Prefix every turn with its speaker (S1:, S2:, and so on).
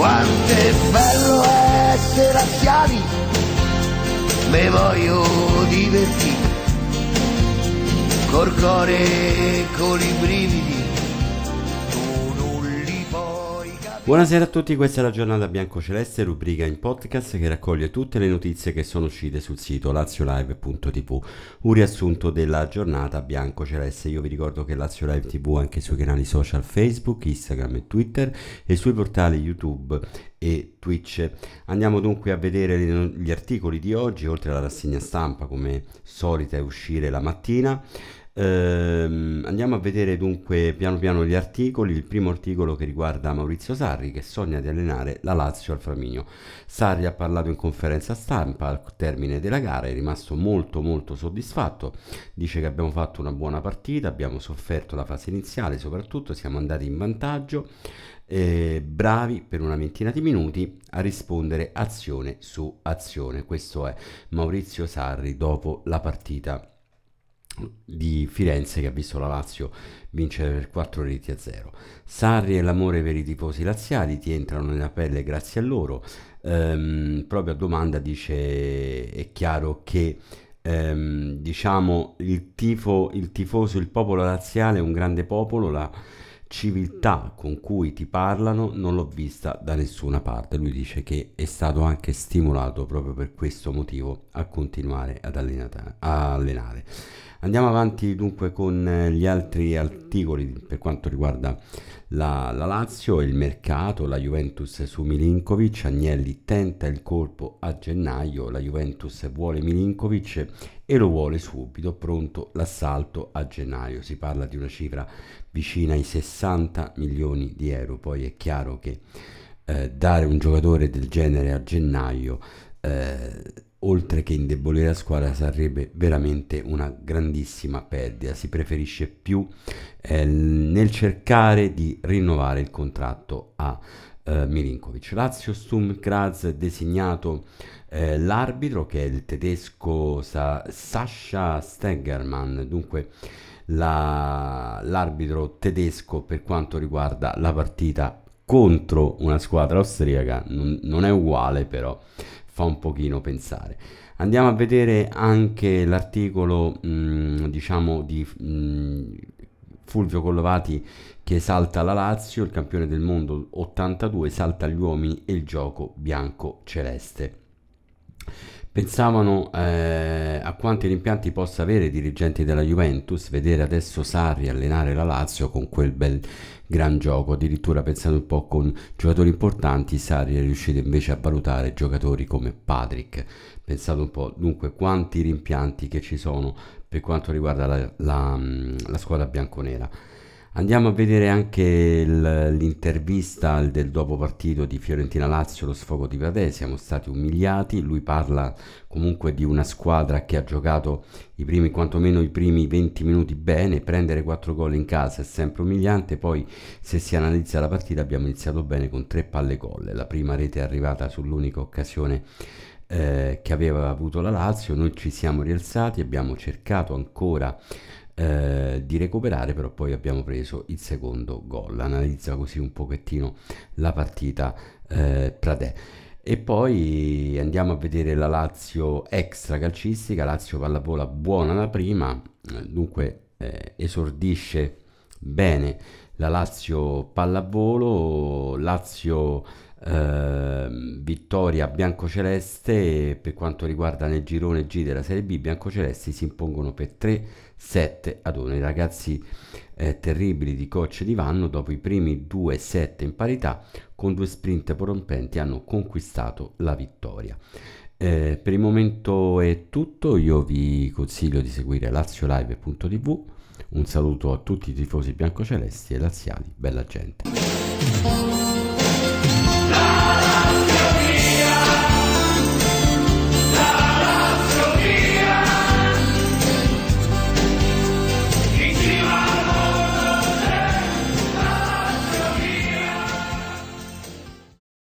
S1: quanto è bello essere laziali, me voglio divertire, col cuore e con i brividi
S2: Buonasera a tutti, questa è la giornata bianco-celeste, rubrica in podcast che raccoglie tutte le notizie che sono uscite sul sito laziolive.tv. Un riassunto della giornata bianco-celeste. Io vi ricordo che Lazio Live TV anche sui canali social Facebook, Instagram e Twitter e sui portali YouTube e Twitch. Andiamo dunque a vedere gli articoli di oggi, oltre alla rassegna stampa come solita è uscire la mattina. Ehm, andiamo a vedere dunque piano piano gli articoli. Il primo articolo che riguarda Maurizio Sarri che sogna di allenare la Lazio al Flaminio. Sarri ha parlato in conferenza stampa al termine della gara, è rimasto molto molto soddisfatto. Dice che abbiamo fatto una buona partita, abbiamo sofferto la fase iniziale, soprattutto siamo andati in vantaggio. Eh, bravi per una ventina di minuti a rispondere azione su azione. Questo è Maurizio Sarri dopo la partita di Firenze che ha visto la Lazio vincere per 4 reti a 0. Sarri e l'amore per i tifosi laziali ti entrano nella pelle grazie a loro. Ehm, proprio a domanda dice è chiaro che ehm, diciamo il, tifo, il tifoso, il popolo laziale è un grande popolo, la civiltà con cui ti parlano non l'ho vista da nessuna parte. Lui dice che è stato anche stimolato proprio per questo motivo a continuare ad allenata, a allenare. Andiamo avanti dunque con eh, gli altri articoli per quanto riguarda la, la Lazio il mercato, la Juventus su Milinkovic, Agnelli tenta il colpo a gennaio, la Juventus vuole Milinkovic e lo vuole subito, pronto l'assalto a gennaio, si parla di una cifra vicina ai 60 milioni di euro, poi è chiaro che eh, dare un giocatore del genere a gennaio eh, oltre che indebolire la squadra sarebbe veramente una grandissima perdita. Si preferisce più eh, nel cercare di rinnovare il contratto a eh, Milinkovic. Lazio Stum Graz designato eh, l'arbitro che è il tedesco Sa- Sascha Stegerman, dunque la, l'arbitro tedesco per quanto riguarda la partita contro una squadra austriaca non, non è uguale però fa un pochino pensare. Andiamo a vedere anche l'articolo, mh, mm, diciamo, di mh, mm, Fulvio Collovati che esalta la Lazio, il campione del mondo 82, esalta gli uomini e il gioco bianco-celeste. Pensavano eh, a quanti rimpianti possa avere i dirigenti della Juventus vedere adesso Sarri allenare la Lazio con quel bel gran gioco, addirittura pensando un po' con giocatori importanti, Sarri è riuscito invece a valutare giocatori come Patrick. Pensate un po', dunque, quanti rimpianti che ci sono per quanto riguarda la, la, la squadra bianconera. Andiamo a vedere anche il, l'intervista del dopo partito di Fiorentina Lazio, lo sfogo di Pradè, siamo stati umiliati, lui parla comunque di una squadra che ha giocato i primi, quantomeno i primi 20 minuti bene, prendere 4 gol in casa è sempre umiliante, poi se si analizza la partita abbiamo iniziato bene con 3 palle gol, la prima rete è arrivata sull'unica occasione eh, che aveva avuto la Lazio, noi ci siamo rialzati, abbiamo cercato ancora eh, di recuperare, però poi abbiamo preso il secondo gol. Analizza così un pochettino la partita eh, Pradè. E poi andiamo a vedere la Lazio extra calcistica, Lazio pallavola buona la prima, dunque eh, esordisce bene la Lazio pallavolo, Lazio eh, vittoria biancoceleste per quanto riguarda nel girone G della Serie B, biancocelesti si impongono per 3-7 ad 1. I ragazzi eh, terribili di coach di Vanno dopo i primi 2-7 in parità con due sprint prorompenti hanno conquistato la vittoria. Eh, per il momento è tutto, io vi consiglio di seguire laziolive.tv. Un saluto a tutti i tifosi biancocelesti e laziali, bella gente.